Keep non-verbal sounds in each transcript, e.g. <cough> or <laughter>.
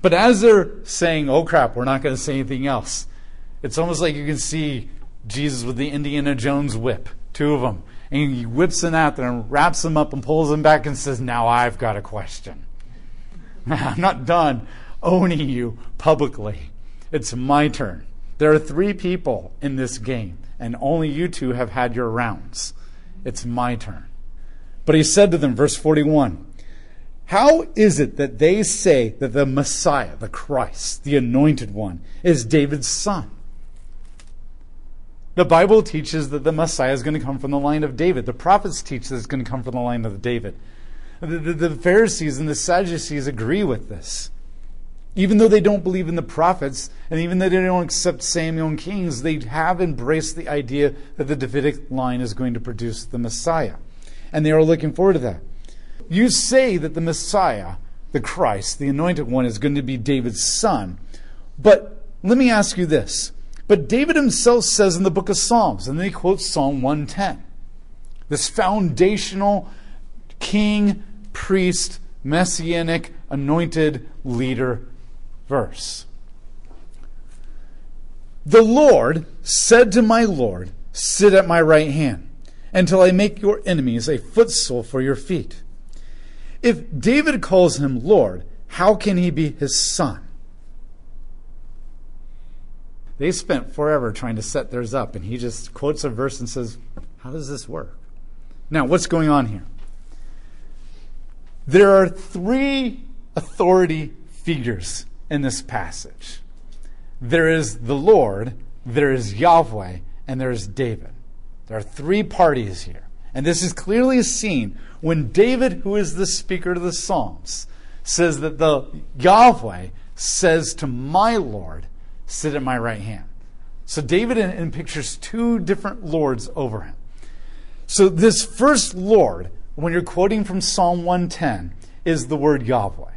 But as they're saying, oh crap, we're not going to say anything else, it's almost like you can see Jesus with the Indiana Jones whip, two of them. And he whips them out there and wraps them up and pulls them back and says, Now I've got a question. <laughs> I'm not done owning you publicly. It's my turn. There are three people in this game, and only you two have had your rounds. It's my turn. But he said to them, verse 41, How is it that they say that the Messiah, the Christ, the anointed one, is David's son? The Bible teaches that the Messiah is going to come from the line of David. The prophets teach that it's going to come from the line of David. The, the, the Pharisees and the Sadducees agree with this. Even though they don't believe in the prophets, and even though they don't accept Samuel and Kings, they have embraced the idea that the Davidic line is going to produce the Messiah. And they are looking forward to that. You say that the Messiah, the Christ, the anointed one, is going to be David's son. But let me ask you this. But David himself says in the book of Psalms, and then he quotes Psalm 110, this foundational king, priest, messianic, anointed leader verse. The Lord said to my Lord, Sit at my right hand until I make your enemies a footstool for your feet. If David calls him Lord, how can he be his son? They spent forever trying to set theirs up, and he just quotes a verse and says, How does this work? Now, what's going on here? There are three authority figures in this passage there is the Lord, there is Yahweh, and there is David. There are three parties here. And this is clearly seen when David, who is the speaker of the Psalms, says that the Yahweh says to my Lord, Sit at my right hand. So David in, in pictures two different lords over him. So this first Lord, when you're quoting from Psalm 110, is the word Yahweh.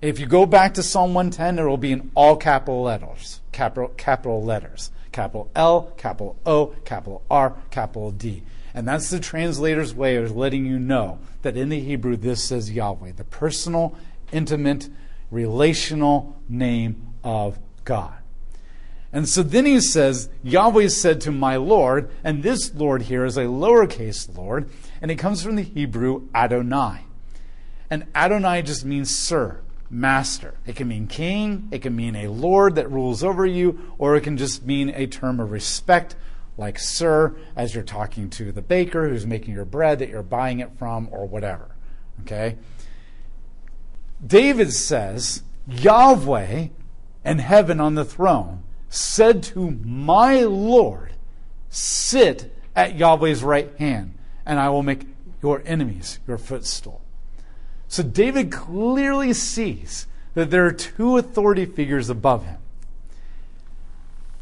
If you go back to Psalm 110, it will be in all capital letters, capital, capital letters, capital L, capital O, capital R, capital D. And that's the translator's way of letting you know that in the Hebrew this says Yahweh, the personal, intimate, relational name of God. And so then he says, Yahweh said to my Lord, and this Lord here is a lowercase Lord, and it comes from the Hebrew Adonai. And Adonai just means sir master. It can mean king, it can mean a lord that rules over you, or it can just mean a term of respect, like sir, as you're talking to the baker who's making your bread that you're buying it from, or whatever. Okay? David says, Yahweh and heaven on the throne said to my Lord, Sit at Yahweh's right hand, and I will make your enemies your footstool. So David clearly sees that there are two authority figures above him.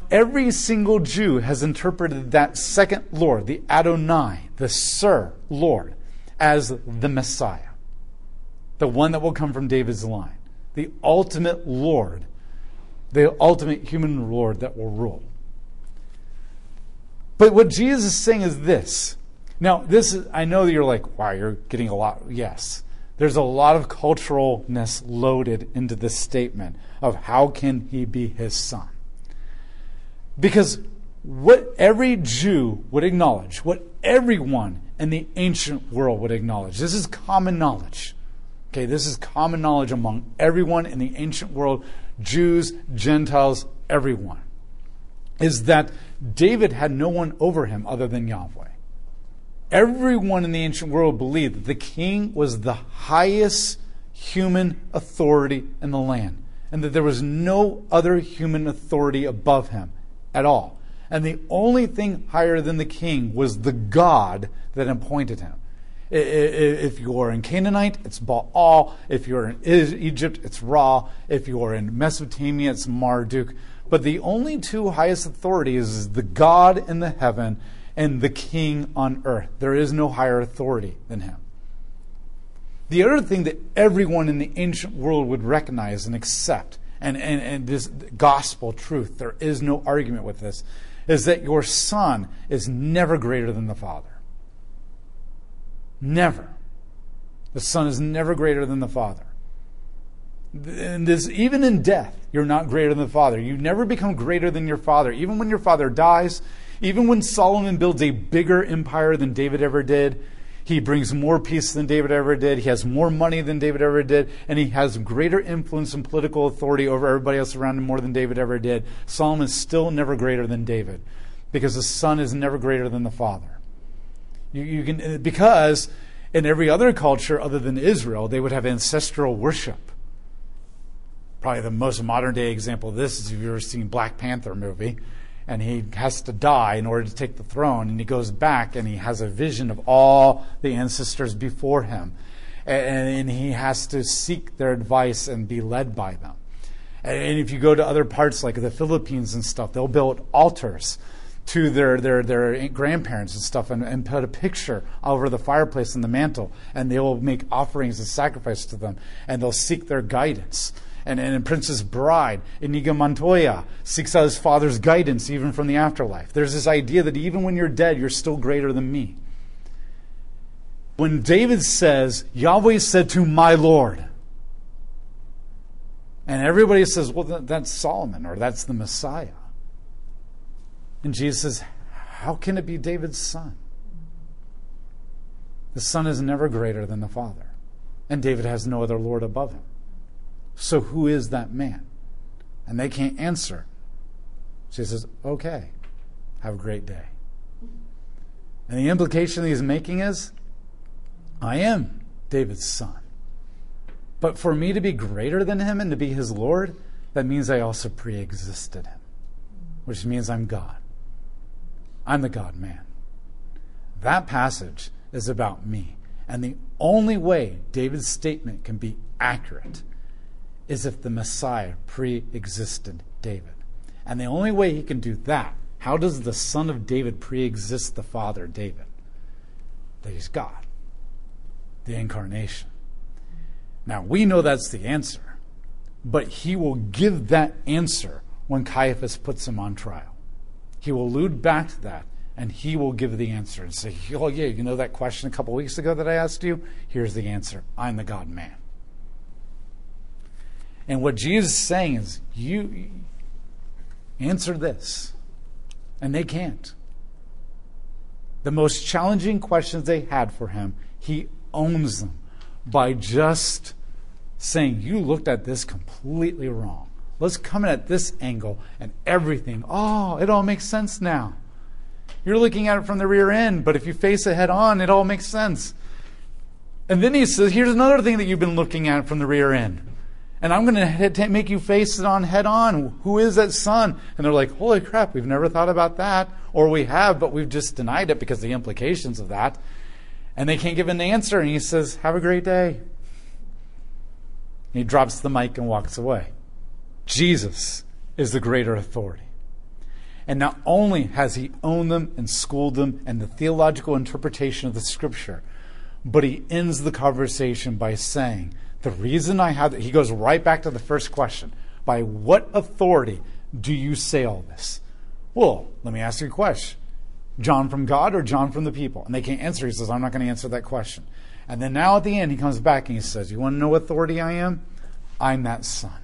Every single Jew has interpreted that second Lord, the Adonai, the Sir Lord, as the Messiah, the one that will come from David's line, the ultimate Lord, the ultimate human Lord that will rule. But what Jesus is saying is this. Now, this is, I know that you're like, wow, you're getting a lot. Yes. There's a lot of culturalness loaded into this statement of how can he be his son? Because what every Jew would acknowledge, what everyone in the ancient world would acknowledge, this is common knowledge. Okay, this is common knowledge among everyone in the ancient world, Jews, Gentiles, everyone, is that David had no one over him other than Yahweh. Everyone in the ancient world believed that the king was the highest human authority in the land and that there was no other human authority above him at all. And the only thing higher than the king was the God that appointed him. If you are in Canaanite, it's Baal. If you're in Egypt, it's Ra. If you are in Mesopotamia, it's Marduk. But the only two highest authorities is the God in the heaven and the king on earth. There is no higher authority than him. The other thing that everyone in the ancient world would recognize and accept, and, and, and this gospel truth, there is no argument with this, is that your son is never greater than the father. Never. The son is never greater than the father. And this, even in death, you're not greater than the Father. You never become greater than your Father. Even when your Father dies, even when Solomon builds a bigger empire than David ever did, he brings more peace than David ever did. He has more money than David ever did. And he has greater influence and political authority over everybody else around him more than David ever did. Solomon is still never greater than David because the son is never greater than the father. You, you can, because in every other culture other than Israel, they would have ancestral worship. Probably the most modern day example of this is if you've ever seen Black Panther movie and he has to die in order to take the throne. And he goes back and he has a vision of all the ancestors before him. And, he has to seek their advice and be led by them. And if you go to other parts like the Philippines and stuff, they'll build altars to their, their, their grandparents and stuff and, and put a picture over the fireplace and the mantle. And they will make offerings and sacrifice to them. And they'll seek their guidance and, and Princess Bride, Inigo Montoya, seeks out his father's guidance even from the afterlife. There's this idea that even when you're dead, you're still greater than me. When David says, Yahweh said to my Lord, and everybody says, well, that's Solomon or that's the Messiah. And Jesus says, how can it be David's son? The son is never greater than the father. And David has no other Lord above him. So who is that man? And they can't answer. She says, Okay, have a great day. And the implication he's making is, I am David's son. But for me to be greater than him and to be his Lord, that means I also pre existed him, which means I'm God. I'm the God man. That passage is about me. And the only way David's statement can be accurate is if the Messiah pre existed David. And the only way he can do that, how does the son of David pre exist the father, David? That he's God, the incarnation. Now, we know that's the answer, but he will give that answer when Caiaphas puts him on trial. He will allude back to that and he will give the answer and say, Oh, yeah, you know that question a couple weeks ago that I asked you? Here's the answer I'm the God man. And what Jesus is saying is, you answer this. And they can't. The most challenging questions they had for him, he owns them by just saying, You looked at this completely wrong. Let's come in at this angle and everything. Oh, it all makes sense now. You're looking at it from the rear end, but if you face it head on, it all makes sense. And then he says, Here's another thing that you've been looking at from the rear end and I'm going to make you face it on head on. Who is that son? And they're like, holy crap, we've never thought about that. Or we have, but we've just denied it because of the implications of that. And they can't give an answer. And he says, have a great day. And he drops the mic and walks away. Jesus is the greater authority. And not only has he owned them and schooled them and the theological interpretation of the scripture, but he ends the conversation by saying, the reason I have, he goes right back to the first question. By what authority do you say all this? Well, let me ask you a question. John from God or John from the people? And they can't answer. He says, I'm not going to answer that question. And then now at the end, he comes back and he says, You want to know what authority I am? I'm that son.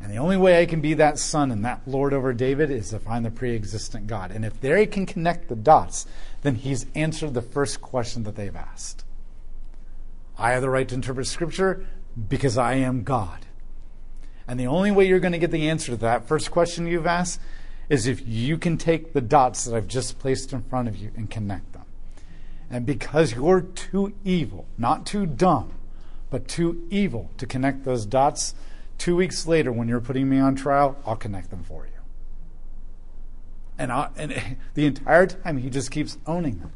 And the only way I can be that son and that Lord over David is if I'm the pre existent God. And if they can connect the dots, then he's answered the first question that they've asked. I have the right to interpret Scripture because I am God. And the only way you're going to get the answer to that first question you've asked is if you can take the dots that I've just placed in front of you and connect them. And because you're too evil, not too dumb, but too evil to connect those dots, two weeks later, when you're putting me on trial, I'll connect them for you. And, I, and <laughs> the entire time, he just keeps owning them.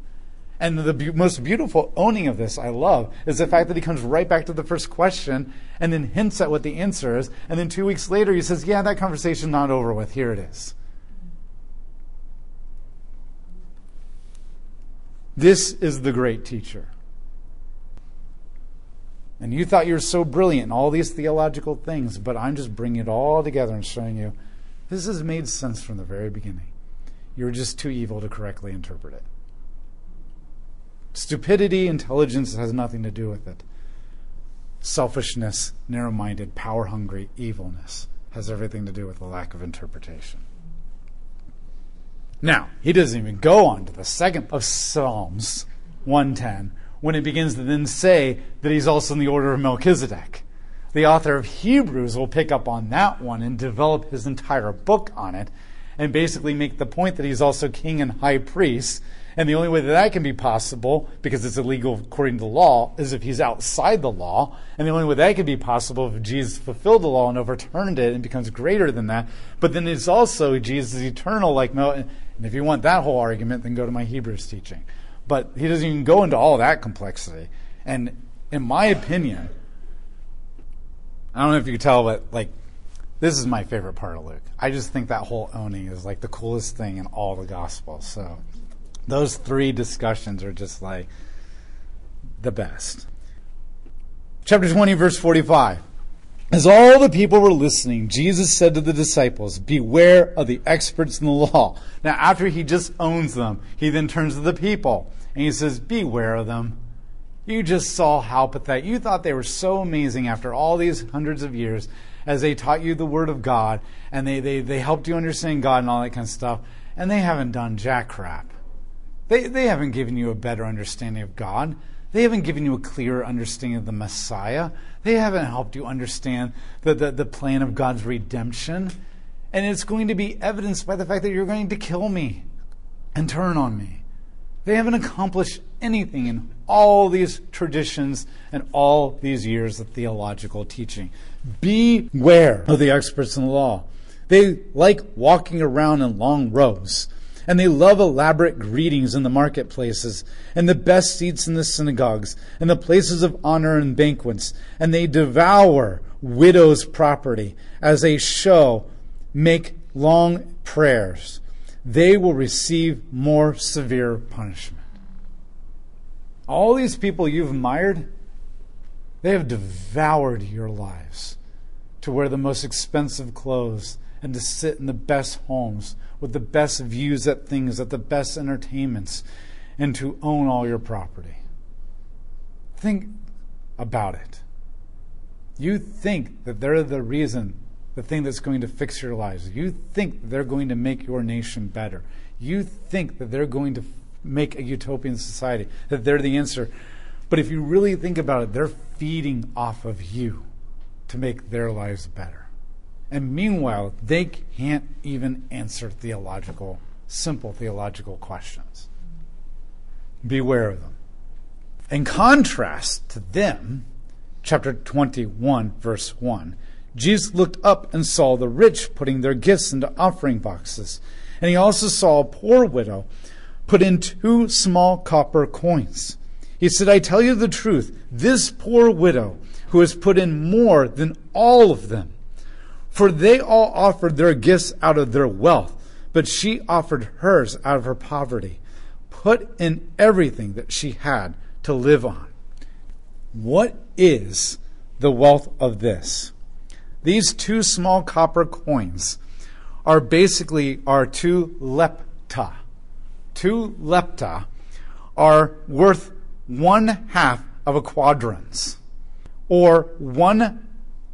And the be- most beautiful owning of this, I love, is the fact that he comes right back to the first question and then hints at what the answer is. And then two weeks later, he says, Yeah, that conversation's not over with. Here it is. This is the great teacher. And you thought you were so brilliant in all these theological things, but I'm just bringing it all together and showing you this has made sense from the very beginning. You're just too evil to correctly interpret it. Stupidity, intelligence has nothing to do with it. selfishness, narrow minded, power hungry evilness has everything to do with the lack of interpretation. Now, he doesn't even go on to the second of Psalms 110 when it begins to then say that he's also in the order of Melchizedek. The author of Hebrews will pick up on that one and develop his entire book on it and basically make the point that he's also king and high priest. And the only way that that can be possible, because it's illegal according to the law, is if he's outside the law. And the only way that can be possible if Jesus fulfilled the law and overturned it and becomes greater than that. But then it's also Jesus is eternal, like Mel. And if you want that whole argument, then go to my Hebrews teaching. But he doesn't even go into all that complexity. And in my opinion, I don't know if you can tell, but like this is my favorite part of Luke. I just think that whole owning is like the coolest thing in all the Gospels. So those three discussions are just like the best. Chapter 20, verse 45. As all the people were listening, Jesus said to the disciples, Beware of the experts in the law. Now, after he just owns them, he then turns to the people and he says, Beware of them. You just saw how pathetic. You thought they were so amazing after all these hundreds of years as they taught you the Word of God and they, they, they helped you understand God and all that kind of stuff. And they haven't done jack crap. They, they haven't given you a better understanding of God. They haven't given you a clearer understanding of the Messiah. They haven't helped you understand the, the, the plan of God's redemption. And it's going to be evidenced by the fact that you're going to kill me and turn on me. They haven't accomplished anything in all these traditions and all these years of theological teaching. Beware of the experts in the law. They like walking around in long robes, and they love elaborate greetings in the marketplaces, and the best seats in the synagogues, and the places of honor and banquets, and they devour widows' property as they show, make long prayers. They will receive more severe punishment. All these people you've admired, they have devoured your lives to wear the most expensive clothes and to sit in the best homes with the best views at things, at the best entertainments, and to own all your property. Think about it. You think that they're the reason, the thing that's going to fix your lives. You think they're going to make your nation better. You think that they're going to make a utopian society, that they're the answer. But if you really think about it, they're feeding off of you to make their lives better. And meanwhile, they can't even answer theological, simple theological questions. Beware of them. In contrast to them, chapter 21, verse 1, Jesus looked up and saw the rich putting their gifts into offering boxes. And he also saw a poor widow put in two small copper coins. He said, I tell you the truth, this poor widow who has put in more than all of them. For they all offered their gifts out of their wealth, but she offered hers out of her poverty, put in everything that she had to live on. What is the wealth of this? These two small copper coins are basically our two lepta two lepta are worth one half of a quadrans, or one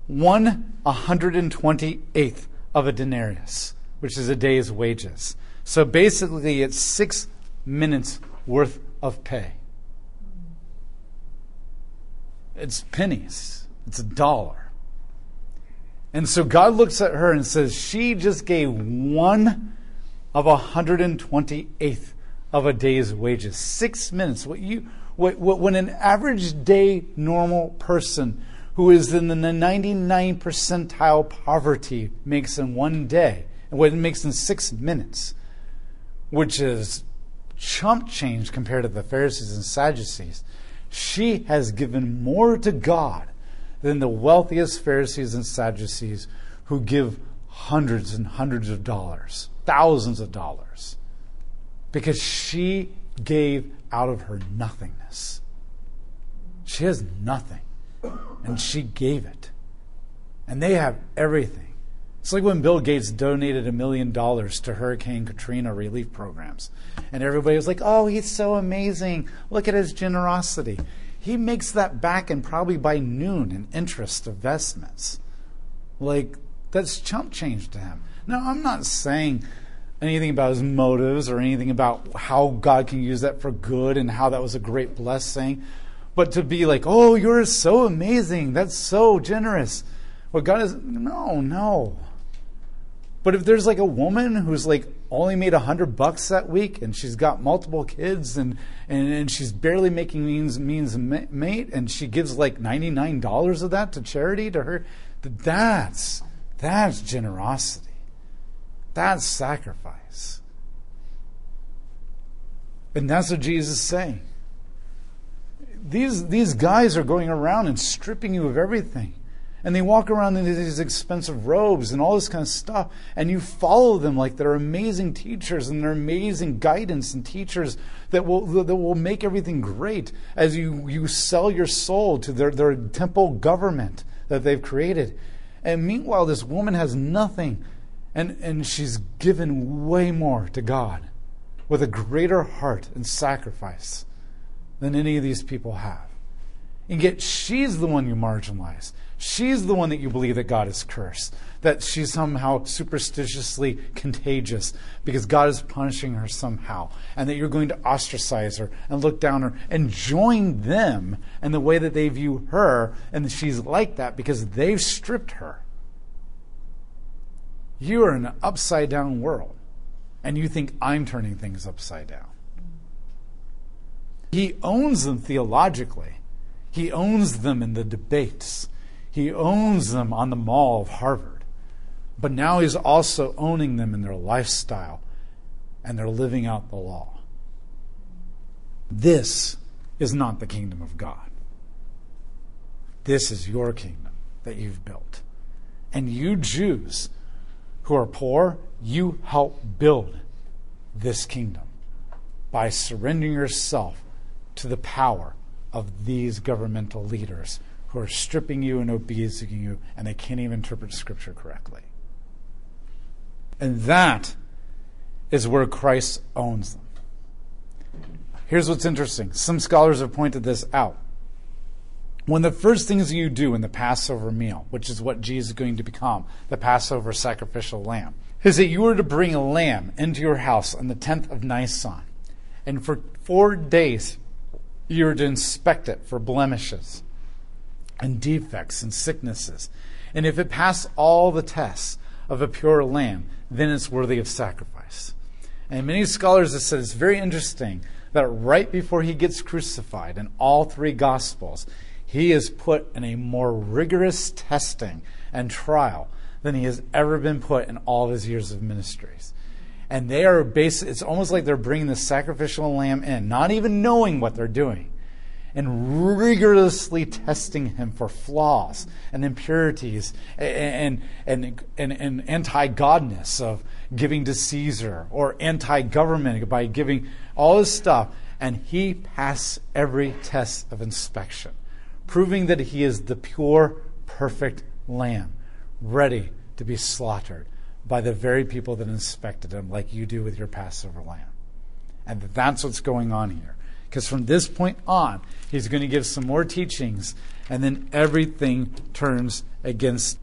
one hundred and twenty eighth of a denarius, which is a day's wages. So basically, it's six minutes worth of pay. It's pennies. It's a dollar. And so God looks at her and says, She just gave one of a 128th of a day's wages. Six minutes. What you, what, what, when an average day normal person who is in the 99 percentile poverty makes in one day, and what it makes in six minutes, which is chump change compared to the Pharisees and Sadducees, she has given more to God than the wealthiest Pharisees and Sadducees who give hundreds and hundreds of dollars, thousands of dollars because she gave out of her nothingness. She has nothing, and she gave it. And they have everything. It's like when Bill Gates donated a million dollars to Hurricane Katrina relief programs. And everybody was like, oh, he's so amazing. Look at his generosity. he makes that back and probably by noon in interest of vestments. Like, that's chump change to him. Now, I'm not saying anything about his motives or anything about how God can use that for good and how that was a great blessing. But to be like, oh, you're so amazing. That's so generous. What God is, no, no. But if there's like a woman who's like only made a hundred bucks that week and she's got multiple kids and, and, and she's barely making means means mate and she gives like ninety nine dollars of that to charity to her, that's that's generosity. That's sacrifice. And that's what Jesus is saying. These, these guys are going around and stripping you of everything. And they walk around in these expensive robes and all this kind of stuff. And you follow them like they're amazing teachers and they're amazing guidance and teachers that will, that will make everything great as you, you sell your soul to their, their temple government that they've created. And meanwhile, this woman has nothing and, and she's given way more to God with a greater heart and sacrifice than any of these people have. And yet she's the one you marginalize. She's the one that you believe that God is cursed, that she's somehow superstitiously contagious because God is punishing her somehow, and that you're going to ostracize her and look down her and join them in the way that they view her, and she's like that because they've stripped her. You are in an upside down world, and you think I'm turning things upside down. He owns them theologically, he owns them in the debates, he owns them on the mall of Harvard. But now he's also owning them in their lifestyle, and they're living out the law. This is not the kingdom of God. This is your kingdom that you've built. And you Jews who are poor, you help build this kingdom by surrendering yourself to the power of these governmental leaders who are stripping you and abusing you, and they can't even interpret Scripture correctly. And that is where Christ owns them. Here's what's interesting some scholars have pointed this out. One of the first things you do in the Passover meal, which is what Jesus is going to become, the Passover sacrificial lamb, is that you are to bring a lamb into your house on the 10th of Nisan. And for four days, you are to inspect it for blemishes and defects and sicknesses. And if it passed all the tests of a pure lamb, then it's worthy of sacrifice. And many scholars have said it's very interesting that right before he gets crucified in all three Gospels, he is put in a more rigorous testing and trial than he has ever been put in all his years of ministries. And they are basically, it's almost like they're bringing the sacrificial lamb in, not even knowing what they're doing, and rigorously testing him for flaws and impurities and, and, and, and anti godness of giving to Caesar or anti government by giving all this stuff. And he passed every test of inspection proving that he is the pure, perfect lamb, ready to be slaughtered by the very people that inspected him, like you do with your Passover lamb. And that's what's going on here. Because from this point on, he's going to give some more teachings, and then everything turns against